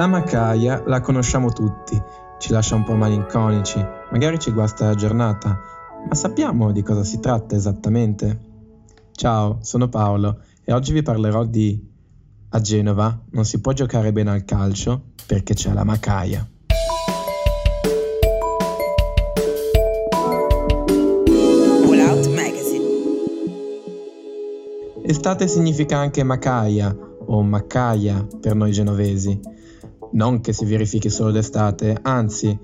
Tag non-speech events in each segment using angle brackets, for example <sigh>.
La Macaia la conosciamo tutti, ci lascia un po' malinconici, magari ci guasta la giornata, ma sappiamo di cosa si tratta esattamente? Ciao, sono Paolo e oggi vi parlerò di A Genova non si può giocare bene al calcio perché c'è la Macaia. Estate significa anche Macaia o Maccaia per noi genovesi. Non che si verifichi solo d'estate, anzi,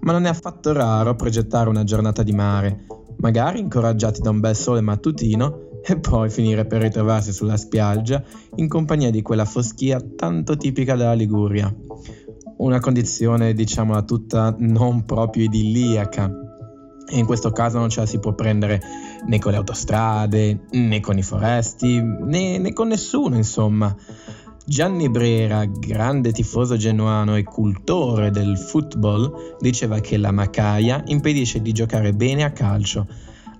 ma non è affatto raro progettare una giornata di mare, magari incoraggiati da un bel sole mattutino e poi finire per ritrovarsi sulla spiaggia in compagnia di quella foschia tanto tipica della Liguria. Una condizione, diciamola tutta, non proprio idilliaca e in questo caso non ce la si può prendere né con le autostrade, né con i foresti, né, né con nessuno, insomma. Gianni Brera, grande tifoso genuano e cultore del football, diceva che la Macaia impedisce di giocare bene a calcio,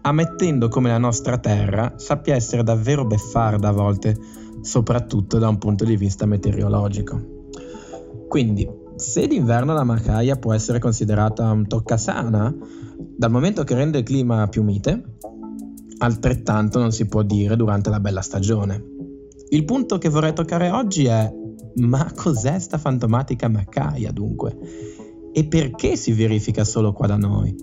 ammettendo come la nostra terra sappia essere davvero beffarda a volte, soprattutto da un punto di vista meteorologico. Quindi, se d'inverno la Macaia può essere considerata un toccasana, dal momento che rende il clima più mite, altrettanto non si può dire durante la bella stagione. Il punto che vorrei toccare oggi è ma cos'è sta fantomatica Macaia dunque? E perché si verifica solo qua da noi?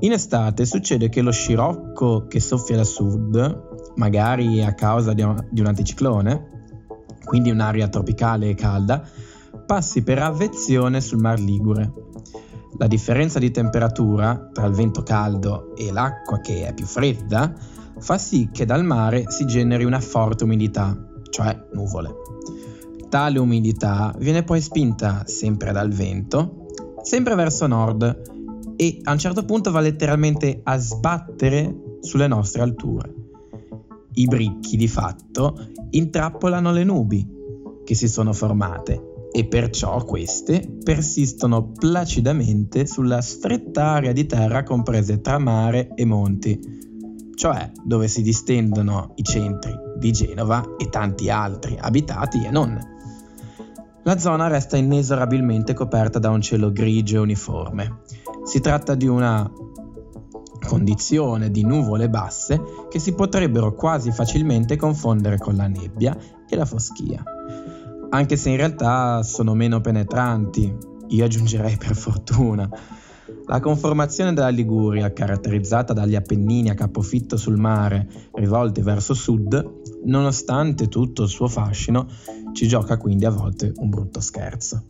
In estate succede che lo scirocco che soffia da sud, magari a causa di un, anticiclone, quindi un'aria tropicale e calda, passi per avvezione sul Mar Ligure la differenza di temperatura tra il vento caldo e l'acqua che è più fredda fa sì che dal mare si generi una forte umidità, cioè nuvole. Tale umidità viene poi spinta sempre dal vento, sempre verso nord e a un certo punto va letteralmente a sbattere sulle nostre alture. I bricchi di fatto intrappolano le nubi che si sono formate e perciò queste persistono placidamente sulla stretta area di terra comprese tra mare e monti, cioè dove si distendono i centri di Genova e tanti altri abitati e non. La zona resta inesorabilmente coperta da un cielo grigio e uniforme. Si tratta di una condizione di nuvole basse che si potrebbero quasi facilmente confondere con la nebbia e la foschia anche se in realtà sono meno penetranti, io aggiungerei per fortuna. La conformazione della Liguria, caratterizzata dagli Appennini a capofitto sul mare, rivolti verso sud, nonostante tutto il suo fascino, ci gioca quindi a volte un brutto scherzo.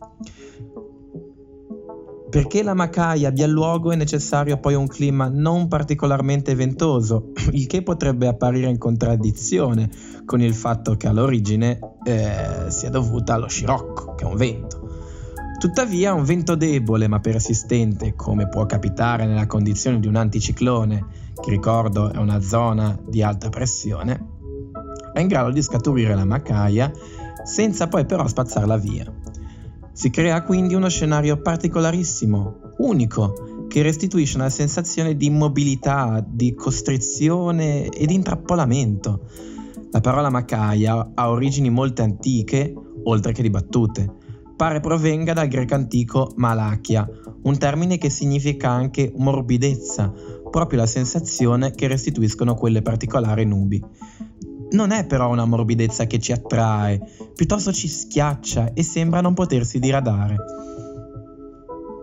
Perché la Macaia abbia luogo è necessario poi un clima non particolarmente ventoso, <clears throat> il che potrebbe apparire in contraddizione con il fatto che all'origine eh, sia dovuta allo scirocco, che è un vento. Tuttavia un vento debole ma persistente, come può capitare nella condizione di un anticiclone, che ricordo è una zona di alta pressione, è in grado di scaturire la Macaia senza poi però spazzarla via. Si crea quindi uno scenario particolarissimo, unico, che restituisce una sensazione di immobilità, di costrizione e di intrappolamento. La parola macaia ha origini molto antiche, oltre che dibattute. Pare provenga dal greco antico malachia, un termine che significa anche morbidezza, proprio la sensazione che restituiscono quelle particolari nubi. Non è però una morbidezza che ci attrae, piuttosto ci schiaccia e sembra non potersi diradare.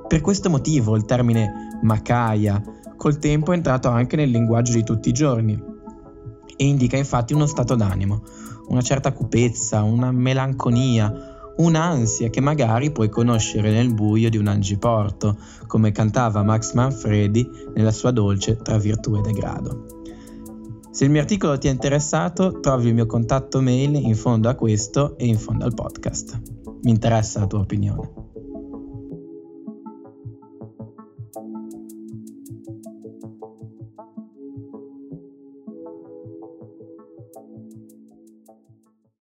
Per questo motivo il termine macaia col tempo è entrato anche nel linguaggio di tutti i giorni e indica infatti uno stato d'animo, una certa cupezza, una melanconia, un'ansia che magari puoi conoscere nel buio di un angiporto, come cantava Max Manfredi nella sua dolce Tra virtù e degrado. Se il mio articolo ti è interessato, trovi il mio contatto mail in fondo a questo e in fondo al podcast. Mi interessa la tua opinione.